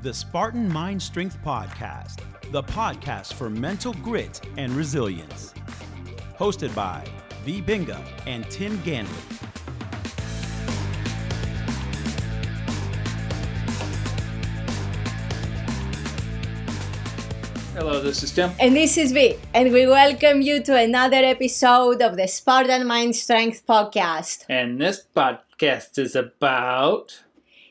the Spartan Mind Strength Podcast, the podcast for mental grit and resilience. Hosted by V. Binga and Tim Ganley. Hello, this is Tim. And this is V, and we welcome you to another episode of the Spartan Mind Strength Podcast. And this podcast is about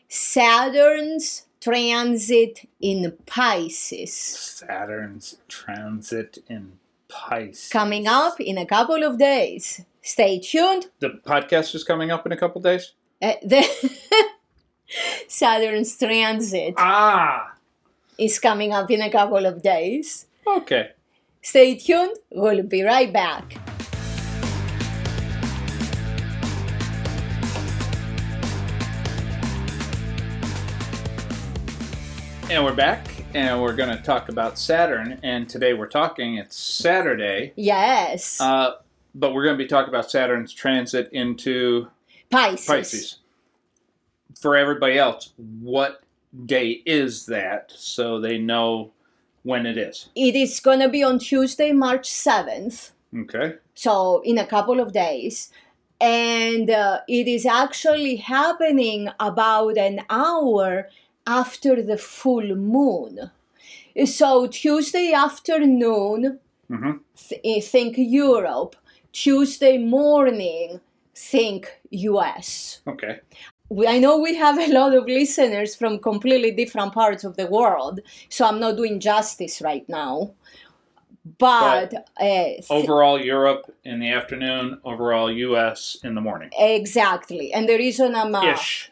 Saturn's transit in Pisces. Saturn's transit in Pisces. Coming up in a couple of days. Stay tuned. The podcast is coming up in a couple of days? Uh, the Saturn's transit Ah! is coming up in a couple of days. Okay. Stay tuned. We'll be right back. And we're back, and we're going to talk about Saturn. And today we're talking, it's Saturday, Yes. uh, but we're going to be talking about Saturn's transit into Pisces. Pisces. For everybody else, what day is that so they know when it is? It is going to be on Tuesday, March 7th. Okay. so in a couple of days and uh, it is actually happening about an hour after the full moon so tuesday afternoon hmm th- eh, think europe tuesday morning think us Okay. we, i know we have a lot of listeners from completely different parts of the world so i'm not doing justice right now but, uh, th- Overall, Europe in the afternoon. Overall, U.S. in the morning. Exactly. And the reason I'm uh, Ish.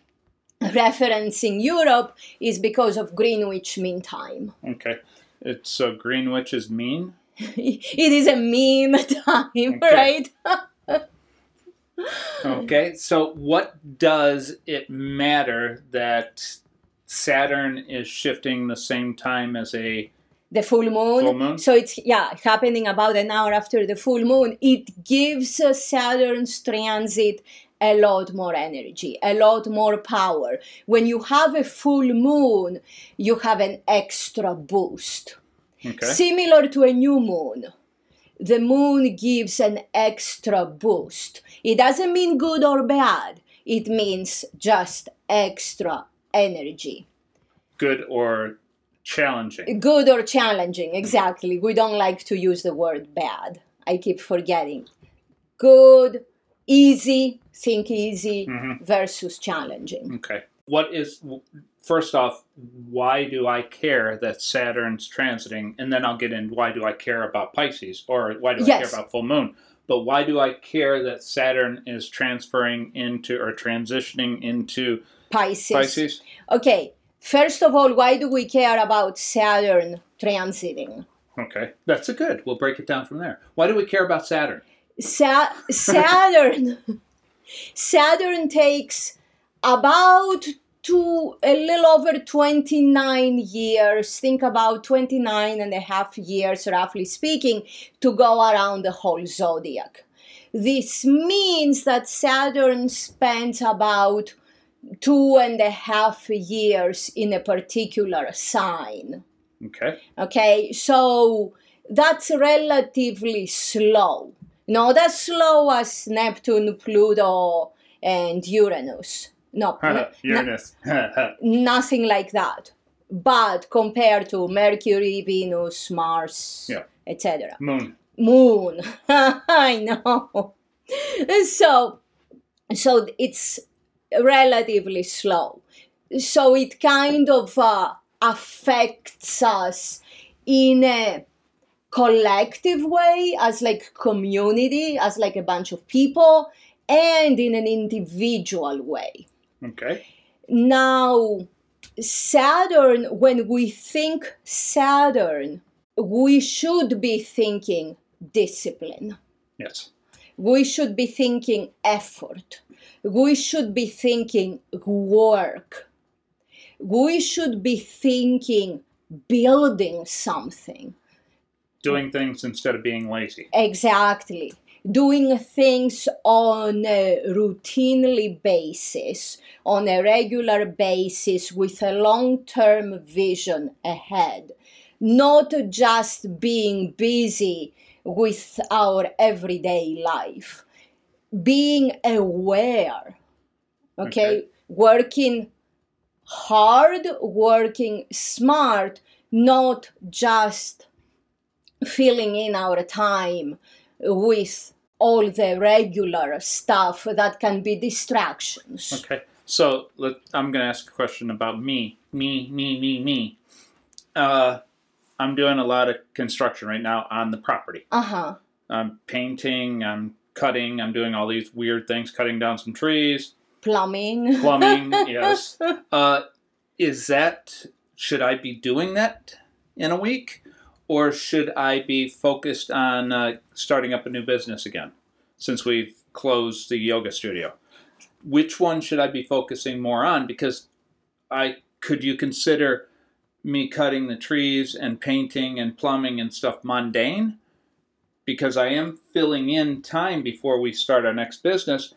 Referencing Europe is because of Greenwich Mean Time. Okay. It's so Greenwich is mean. it is a meme time, Okay. right? Okay. So, what does it matter that Saturn is shifting the same time as a The full moon. Full moon? So it's yeah, happening about an hour after the full moon. It gives uh, Saturn's transit a lot more energy, a lot more power. When you have a full moon, you have an extra boost. okay? Similar to a new moon. The moon gives an extra boost. It doesn't mean good or bad, it means just extra energy. Good or challenging? Good or challenging, exactly. We don't like to use the word bad. I keep forgetting. Good, easy, think easy Mhm. versus challenging. Okay. What is first off? Why do I care that Saturn's transiting? And then I'll get in. Why do I care about Pisces, or why do I Yes. care about full moon? But why do I care that Saturn is transferring into or transitioning into Pisces. Pisces? Okay, first of all, why do we care about Saturn transiting? Okay, that's a good. We'll break it down from there. Why do we care about Saturn? Sa- Saturn Saturn takes about two a little over 29 years think about 29 and a half years roughly speaking to go around the whole zodiac. This means that Saturn spends about two and a half years in a particular sign. Okay, Okay, so that's relatively slow. Not as slow as Neptune, Pluto, and Uranus. No, Uranus. nothing like that. But compared to Mercury, Venus, Mars, Yeah. etc. moon. Moon. I know. So, so it's relatively slow. So it kind of uh, affects us in a collective way, as like community, as like a bunch of people, and in an individual way. Okay, Now, Saturn, when we think Saturn, we should be thinking discipline. yes. We should be thinking effort. We should be thinking work. We should be thinking building something. Doing things instead of being lazy. Exactly. doing things on a routinely basis, on a regular basis with a long term vision ahead, not just being busy with our everyday life, being aware, okay, Okay. working hard, working smart, not just filling in our time with all the regular stuff that can be distractions. Okay. So let, I'm going to ask a question about me. Me, me, me, me. Uh, I'm doing a lot of construction right now on the property. Uh huh. I'm painting, I'm cutting, I'm doing all these weird things, cutting down some trees, Plumbing. plumbing, yes. Uh, is that, should I be doing that in a week? Or should I be focused on uh, starting up a new business again since we've closed the yoga studio? Which one should I be focusing more on? Because I could you consider me cutting the trees and painting and plumbing and stuff mundane? Because I am filling in time before we start our next business,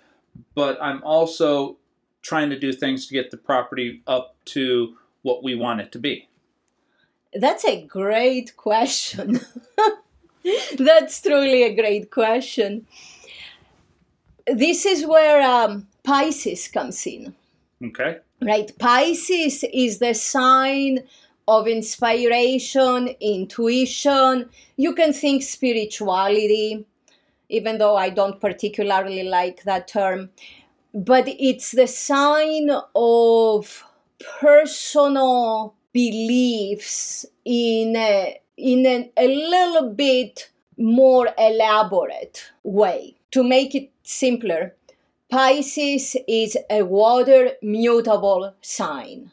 but I'm also trying to do things to get the property up to what we want it to be. That's a great question. That's truly a great question. This is where um, Pisces comes in, Okay? right? Pisces is the sign of inspiration, intuition. You can think spirituality, even though I don't particularly like that term. But it's the sign of personal beliefs in a, in a, a little bit more elaborate way. To make it simpler, Pisces is a water mutable sign.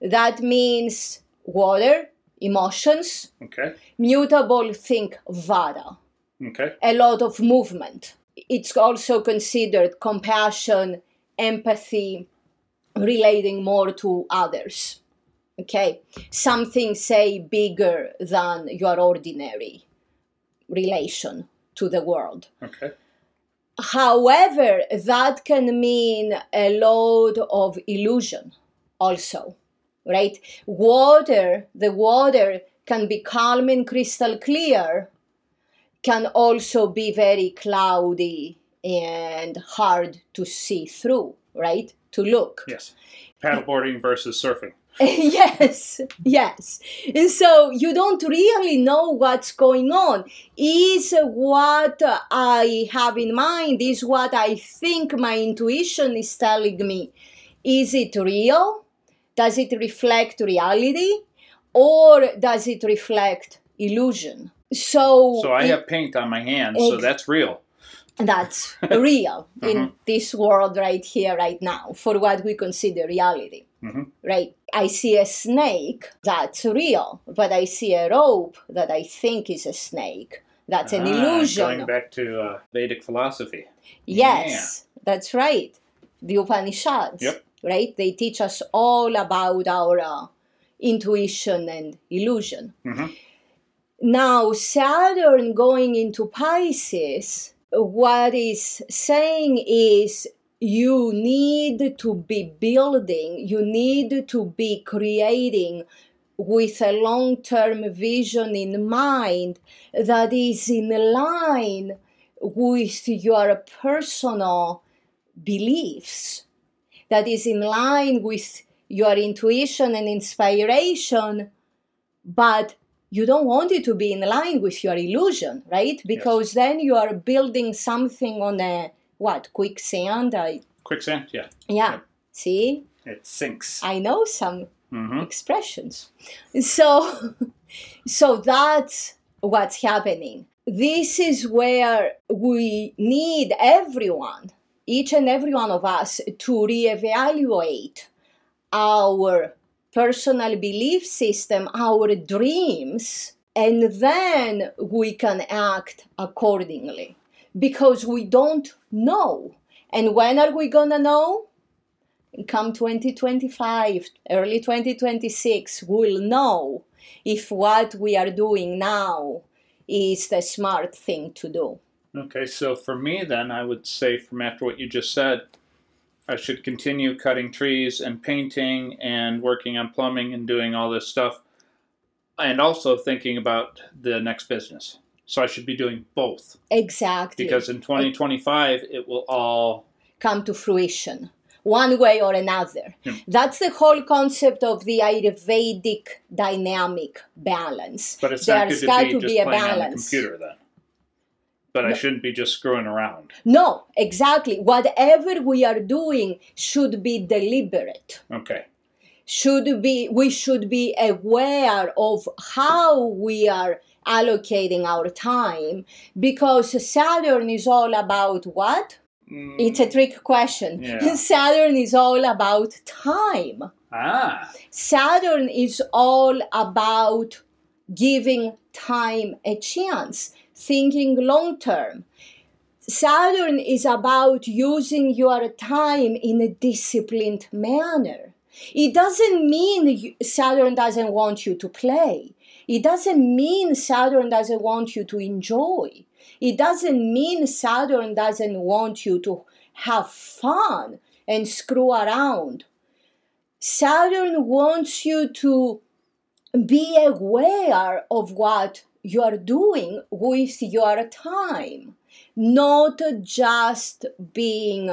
That means water, emotions, Okay? mutable, think Vata Okay? a lot of movement. It's also considered compassion, empathy, relating more to others. Okay, something say bigger than your ordinary relation to the world. Okay? However, that can mean a load of illusion also, right? Water, the water can be calm and crystal clear, can also be very cloudy and hard to see through, right? To look. Yes. Paddleboarding versus surfing. yes, yes. And so you don't really know what's going on. Is what I have in mind, is what I think my intuition is telling me. Is it real? Does it reflect reality? Or does it reflect illusion? So, So I it- have paint on my hands, so that's real. that's real in Mhm. this world right here, right now, for what we consider reality. Mhm. Right? I see a snake, that's real, but I see a rope that I think is a snake. That's an Ah, illusion. Going back to uh, Vedic philosophy. Yes, that's right. The Upanishads, Yep. right? They teach us all about our uh, intuition and illusion. Mhm. Now, Saturn going into Pisces, what is saying is you need to be building, you need to be creating with a long term vision in mind that is in line with your personal beliefs, that is in line with your intuition and inspiration, but you don't want it to be in line with your illusion, right? Because then you are building something on a what quicksand? I, Quicksand? Yeah. yeah. Yep. See, It sinks. I know some hmm expressions. So, so that's what's happening. This is where we need everyone, each and every one of us, to reevaluate our personal belief system, our dreams, and then we can act accordingly because we don't know. And when are we gonna know? come 2025, early 2026, we'll know if what we are doing now is the smart thing to do. Okay, so for me, then, I would say from after what you just said, I should continue cutting trees and painting and working on plumbing and doing all this stuff, and also thinking about the next business. So I should be doing both Exactly. because in 2025 it will all. come to fruition one way or another. Yeah. That's the whole concept of the Ayurvedic dynamic balance. But it's not good There's to got be to be a playing on the balance. computer then. But I shouldn't be just screwing around. No, exactly. Whatever we are doing should be deliberate. Okay. Should be we should be aware of how we are allocating our time because Saturn is all about what? Mm, It's a trick question. Yeah. Saturn is all about time. ah. Saturn is all about giving time a chance, thinking long term. Saturn is about using your time in a disciplined manner. It doesn't mean Saturn doesn't want you to play. It doesn't mean Saturn doesn't want you to enjoy. It doesn't mean Saturn doesn't want you to have fun and screw around. Saturn wants you to be aware of what you are doing with your time, not just being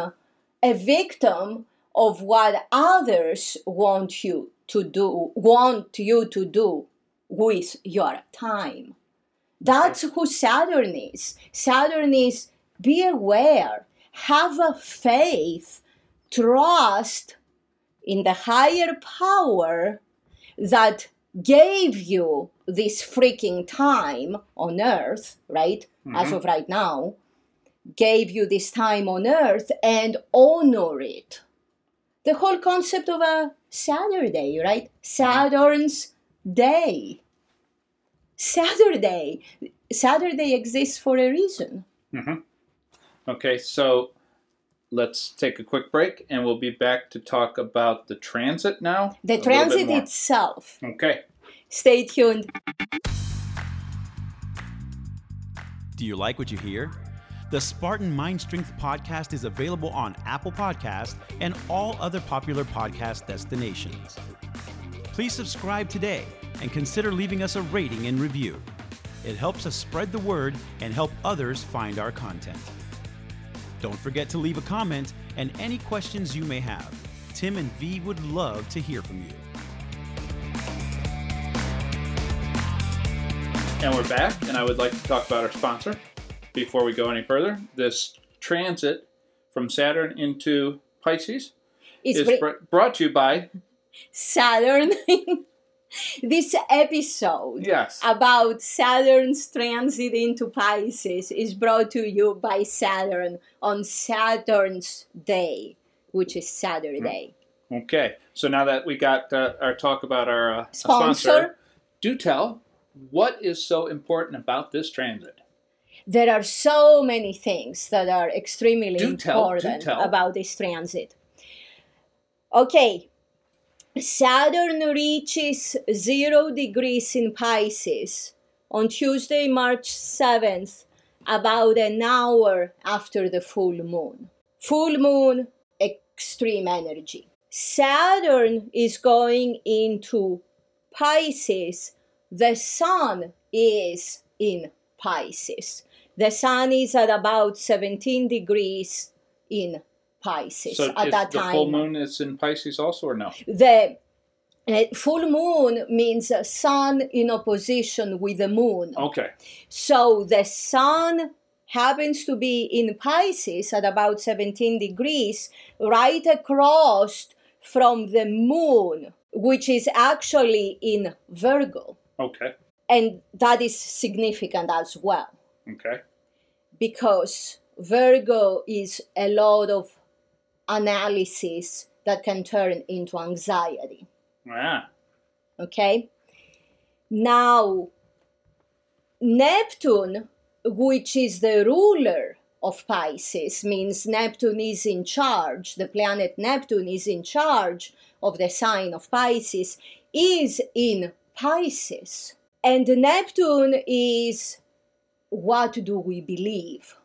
a victim of what others want you to do, want you to do with your time. That's who Saturn is. Saturn is be aware, have a faith, trust in the higher power that gave you this freaking time on earth, right? As Mhm. of right now, gave you this time on earth and honor it. The whole concept of a Saturday, right? Saturn's day. Saturday. Saturday exists for a reason. Mm-hmm. Okay, so let's take a quick break and we'll be back to talk about the transit now. The a little bit transit itself. Okay. Stay tuned. Do you like what you hear? The Spartan Mind Strength podcast is available on Apple Podcast and all other popular podcast destinations. Please subscribe today and consider leaving us a rating and review. It helps us spread the word and help others find our content. Don't forget to leave a comment and any questions you may have. Tim and V would love to hear from you. And we're back, and I would like to talk about our sponsor before we go any further. This transit from Saturn into Pisces It's is br- br- brought to you by, Saturn. this episode yes, about Saturn's transit into Pisces is brought to you by Saturn on Saturn's day, which is Saturday. okay. So now that we got uh, our talk about our uh, Sponsor. do tell what is so important about this transit? There are so many things that are extremely Do tell, important tell. about this transit. Okay, Saturn reaches zero degrees in Pisces on Tuesday, March 7th, about an hour after the full moon. Full moon, extreme energy. Saturn is going into Pisces. The sun is in Pisces. The sun is at about 17 degrees in Pisces So at that the time. The full moon is in Pisces also, or no? The uh, full moon means a sun in opposition with the moon. Okay. So the sun happens to be in Pisces at about 17 degrees, right across from the moon, which is actually in Virgo. Okay. And that is significant as well Okay. because Virgo is a lot of analysis that can turn into anxiety. Yeah. Okay? Now, Neptune, which is the ruler of Pisces, means Neptune is in charge, the planet Neptune is in charge of the sign of Pisces, is in Pisces. And Neptune is what do we believe?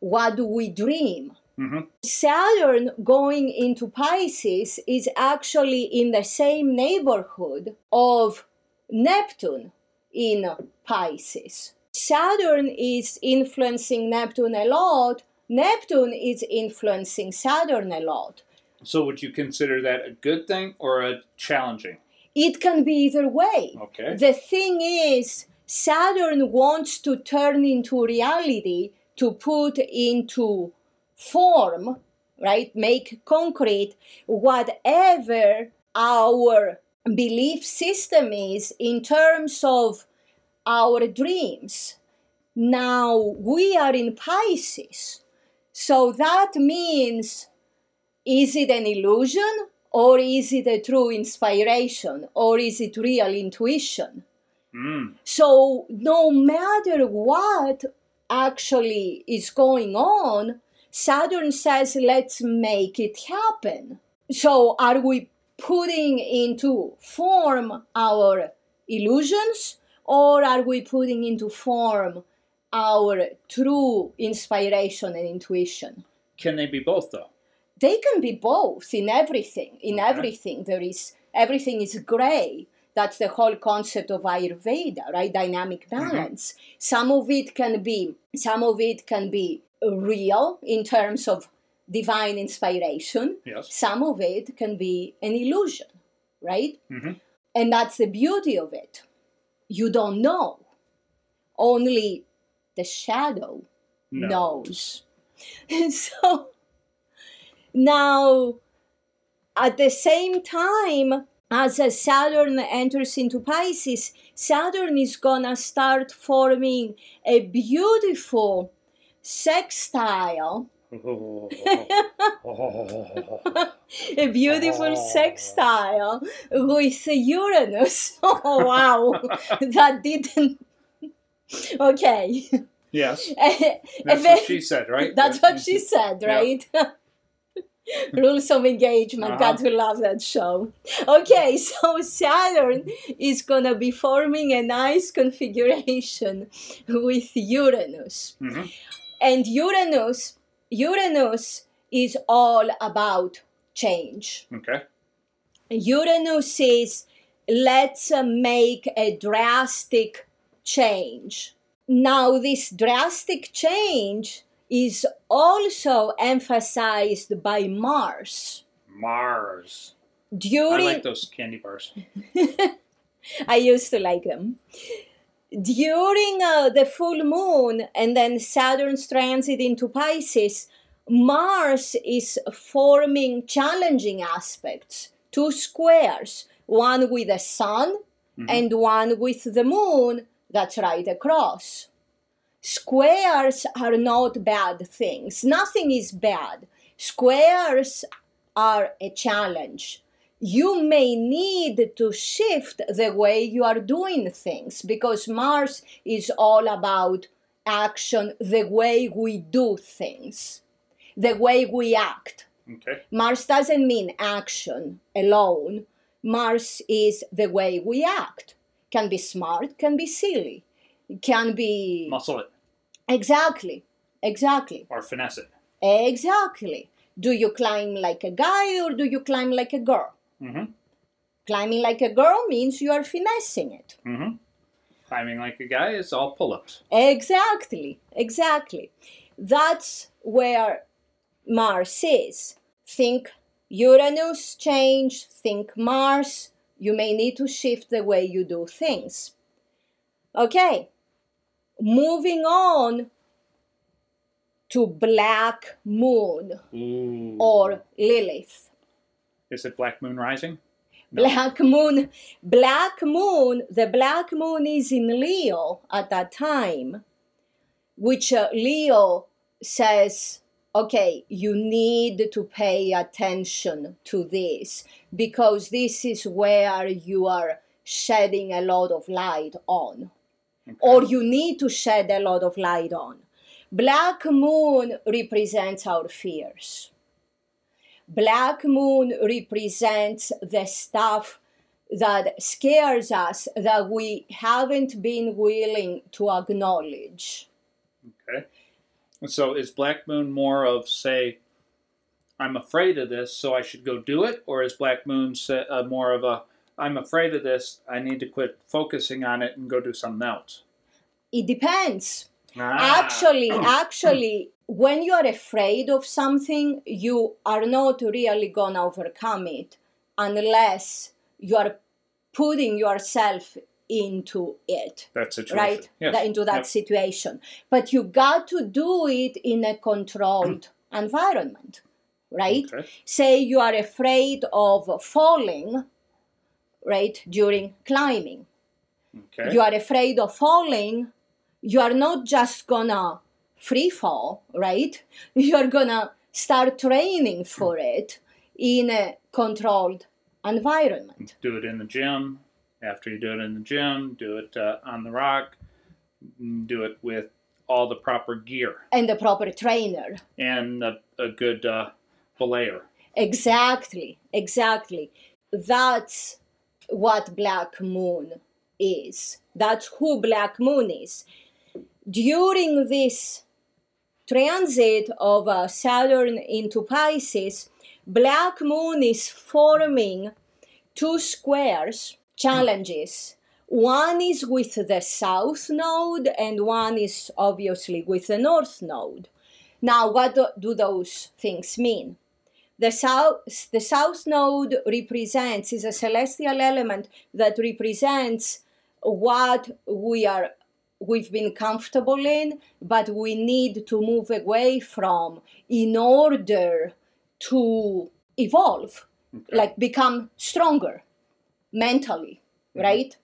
what do we dream? Hmm Saturn going into Pisces is actually in the same neighborhood of Neptune in Pisces. Saturn is influencing Neptune a lot. Neptune is influencing Saturn a lot. So would you consider that a good thing or a challenging? It can be either way. Okay. The thing is, Saturn wants to turn into reality, to put into form, right? Make concrete whatever our belief system is in terms of our dreams. Now we are in Pisces. So that means is it an illusion or is it a true inspiration or is it real intuition? Mm. So, no matter what actually is going on, Saturn says, let's make it happen. So, are we putting into form our illusions or are we putting into form our true inspiration and intuition? Can they be both though? they can be both in everything in Okay. everything there is everything is gray that's the whole concept of ayurveda right dynamic mm-hmm. balance some of it can be some of it can be real in terms of divine inspiration Yes. some of it can be an illusion right Mhm. and that's the beauty of it you don't know only the shadow No. knows. so now, at the same time as a Saturn enters into Pisces, Saturn is gonna start forming a beautiful sextile, a beautiful Oh. sextile with Uranus. Oh wow, that didn't. Okay. yes. That's what she said, right? That's what she said, Yeah. right? Rules of engagement. Uh-huh. Got to love that show. Okay, so Saturn is gonna be forming a nice configuration with Uranus, Mhm. And Uranus, Uranus is all about change. Okay. Uranus is let's uh, make a drastic change. Now, this drastic change is also emphasized by Mars. Mars. During I like those candy bars. I used to like them. During uh, the full moon and then Saturn's transit into Pisces, Mars is forming challenging aspects, two squares, one with the sun Mhm. and one with the moon that's right across. Squares are not bad things. Nothing is bad. Squares are a challenge you may need to shift the way you are doing things because Mars is all about action, the way we do things, the way we act. Okay. Mars doesn't mean action alone. Mars is the way we act. Can be smart, can be silly, can be Muscle it exactly, exactly, or finesse it. exactly. Do you climb like a guy or do you climb like a girl? Mm-hmm. Climbing like a girl means you are finessing it. Mm-hmm. Climbing like a guy is all pull-ups. Exactly, exactly. That's where Mars is. Think Uranus change, think Mars. You may need to shift the way you do things. Okay, moving on to Black Moon Ooh. or Lilith. Is it Black Moon Rising? No. Black Moon, Black Moon, the Black Moon is in Leo at that time, which uh, Leo says, okay, you need to pay attention to this because this is where you are shedding a lot of light on, Okay. or you need to shed a lot of light on. Black Moon represents our fears. Black Moon represents the stuff that scares us that we haven't been willing to acknowledge. Okay. So is Black Moon more of say, I'm afraid of this, so I should go do it, or is Black Moon uh, more of a I'm afraid of this, I need to quit focusing on it and go do something else? It depends. Ah. Actually, actually, when you are afraid of something, you are not really gonna overcome it unless you are putting yourself into it. that situation, right Yes. That- into that Yep. situation but you got to do it in a controlled environment right Okay. say you are afraid of falling right during climbing Okay. you are afraid of falling you are not just gonna free fall right you're gonna start training for it in a controlled environment do it in the gym. After you do it in the gym, do it uh, on the rock. Do it with all the proper gear and the proper trainer and a, a good uh, belayer. Exactly, exactly. That's what Black Moon is. That's who Black Moon is. During this transit of uh, Saturn into Pisces, Black Moon is forming two squares, challenges. One is with the South Node, and one is obviously with the North Node. Now, what do, do those things mean? The south, the south node represents is a celestial element that represents what we are we've been comfortable in, but we need to move away from in order to evolve, Okay. like become stronger mentally, mm-hmm. right?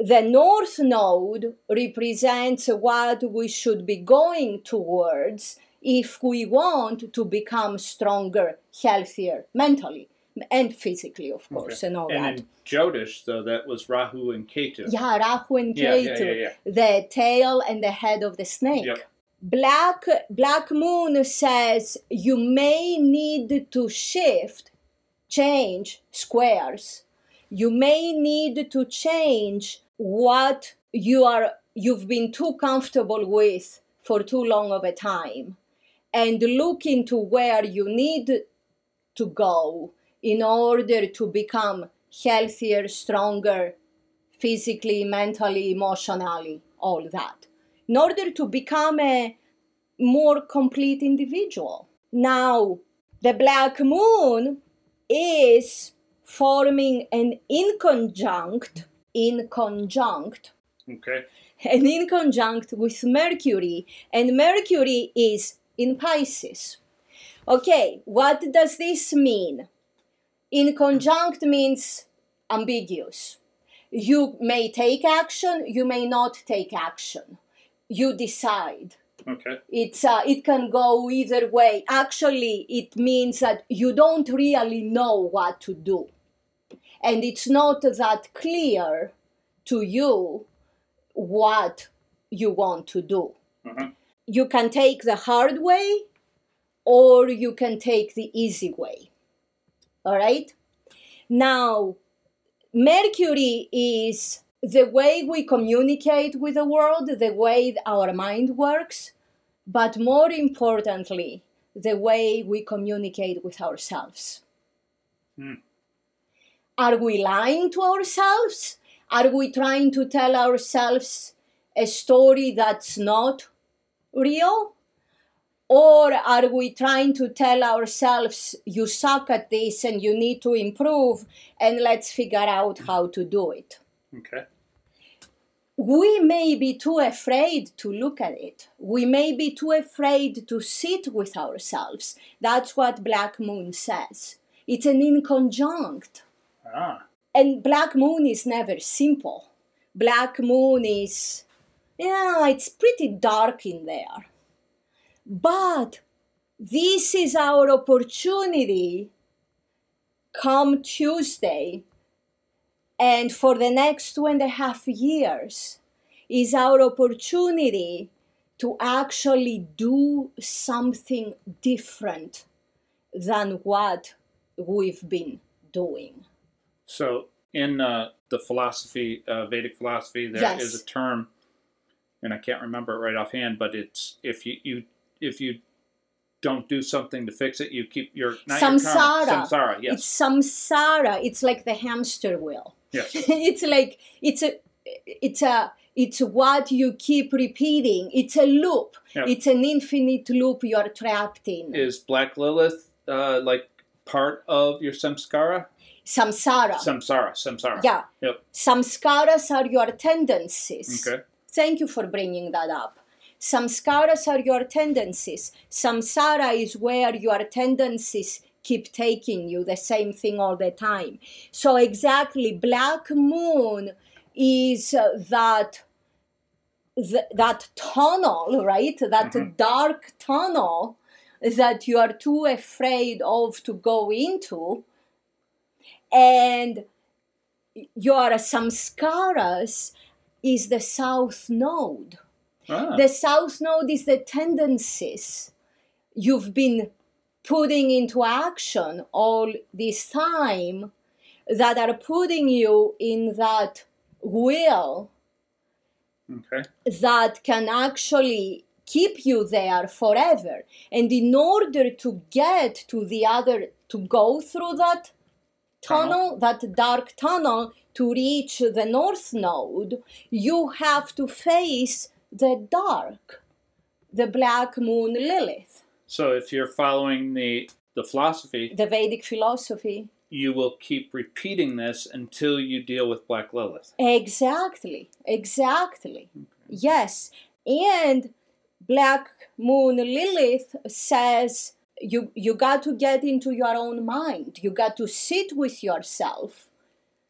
The north node represents what we should be going towards if we want to become stronger, healthier mentally and physically, of course, and all and that. in Jyotish, though, that was Rahu and Ketu. Yeah, Rahu and Yeah, yeah, Ketu, yeah, the tail and the head of the snake. Yep. Black Black Moon says you may need to shift, change squares. You may need to change what you are you've been too comfortable with for too long of a time and look into where you need to go in order to become healthier, stronger, physically, mentally, emotionally, all that, in order to become a more complete individual. Now, the black moon is forming an inconjunct, inconjunct, Okay. and in conjunct with Mercury, and Mercury is in Pisces. Okay, what does this mean? In conjunct means ambiguous. You may take action, you may not take action. You decide. Okay. It's uh, it can go either way. Actually, it means that you don't really know what to do, and it's not that clear to you what you want to do. Uh-huh. You can take the hard way, or you can take the easy way. All right. Now, Mercury is the way we communicate with the world, the way our mind works, but more importantly, the way we communicate with ourselves. Hmm. Are we lying to ourselves? Are we trying to tell ourselves a story that's not real? Or are we trying to tell ourselves, you suck at this and you need to improve, and let's figure out how to do it? Okay. we may be too afraid to look at it. We may be too afraid to sit with ourselves. That's what Black Moon says. It's an inconjunct. Ah. And Black Moon is never simple. Black Moon is, yeah, it's pretty dark in there. But this is our opportunity come Tuesday and for the next two and a half years is our opportunity to actually do something different than what we've been doing. So in uh, the philosophy, uh, Vedic philosophy, there is Yes. a term and I can't remember it right offhand, but it's if you, you if you don't do something to fix it, you keep your not your Samsara. samsara. Yes, It's samsara. It's like the hamster wheel. yes. it's like it's a it's a it's what you keep repeating. It's a loop. Yeah. It's an infinite loop you're trapped in. Is Black Lilith uh, like part of your samskara? Samsara. Samsara, samsara. yeah. Yep. Samskaras are your tendencies. Okay. Thank you for bringing that up. Samskaras are your tendencies. Samsara is where your tendencies keep taking you, the same thing all the time. So, exactly, Black Moon is uh, that. th- that tunnel, right? That Mhm. dark tunnel that you are too afraid of to go into. And your samskaras is the south node. Ah, The south node is the tendencies you've been putting into action all this time that are putting you in that wheel okay. that can actually keep you there forever. And in order to get to the other, to go through that tunnel, that dark tunnel, to reach the north node, you have to face the dark, the black moon Lilith, So if you're following the the philosophy, the Vedic philosophy. you will keep repeating this until you deal with Black Lilith. Exactly, exactly. Yes. And Black Moon Lilith says you you got to get into your own mind. You got to sit with yourself,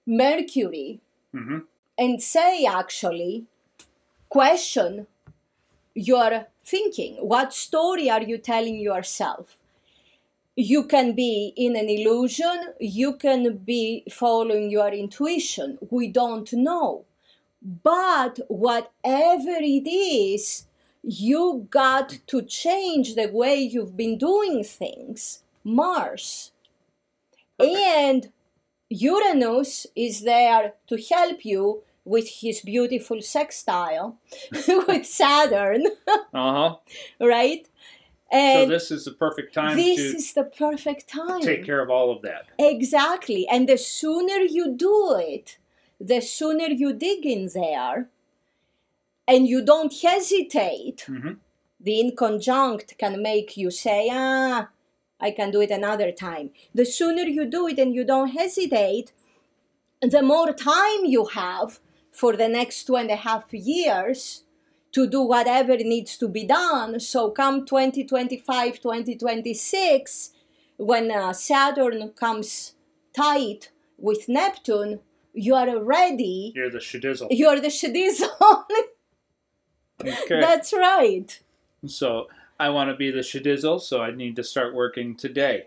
Mercury, hmm and say actually question your thinking. What story are you telling yourself? You can be in an illusion, you can be following your intuition. We don't know. But whatever it is, you got to change the way you've been doing things. Mars. And Uranus is there to help you with his beautiful sextile with Saturn, Uh huh. right? So this is the perfect time this to is the perfect time. take care of all of that. Exactly. And the sooner you do it, the sooner you dig in there and you don't hesitate. hmm The inconjunct can make you say, ah, I can do it another time. The sooner you do it and you don't hesitate, the more time you have for the next two and a half years to do whatever needs to be done. So, come 2025, 2026, when uh, Saturn comes tight with Neptune, you are ready. You're the shadizzle. You're the Shadizon. Okay. That's right. So I want to be the shadizzle, so I need to start working today.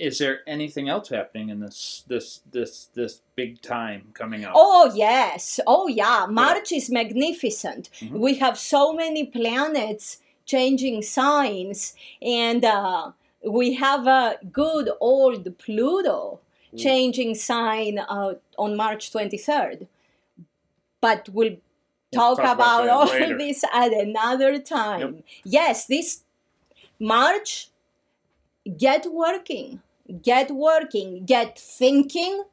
Is there anything else happening in this this this this big time coming up? Oh, yes. Oh, yeah. March is magnificent. Mhm. We have so many planets changing signs, and uh, we have a good old Pluto Ooh. changing sign uh, on March 23rd. But we'll talk, talk about about, all later. this at another time. Yes, this March, get working, get working, get thinking,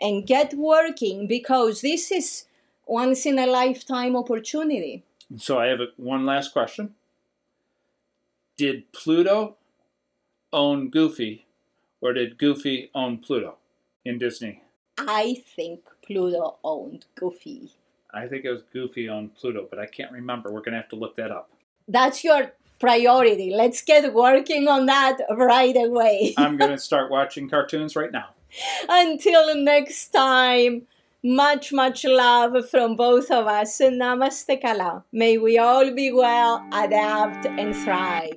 and get working because this is once in a lifetime opportunity. So I have a, one last question. Did Pluto own Goofy, or did Goofy own Pluto in Disney? I think Pluto owned Goofy. I think it was Goofy owned Pluto, but I can't remember. We're gonna have to look that up. That's your priority. Let's get working on that right away. I'm gonna start watching cartoons right now. Until next time, much, much love from both of us. Namaste Kala. May we all be well, adapt, and thrive.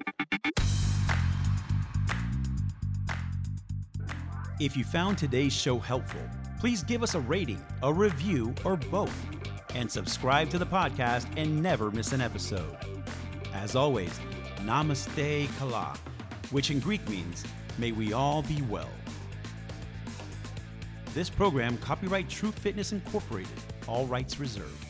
If you found today's show helpful, please give us a rating, a review, or both, and subscribe to the podcast and never miss an episode. As always, Namaste Kala, which in Greek means, may we all be well. This program, copyright True Fitness Incorporated, all rights reserved.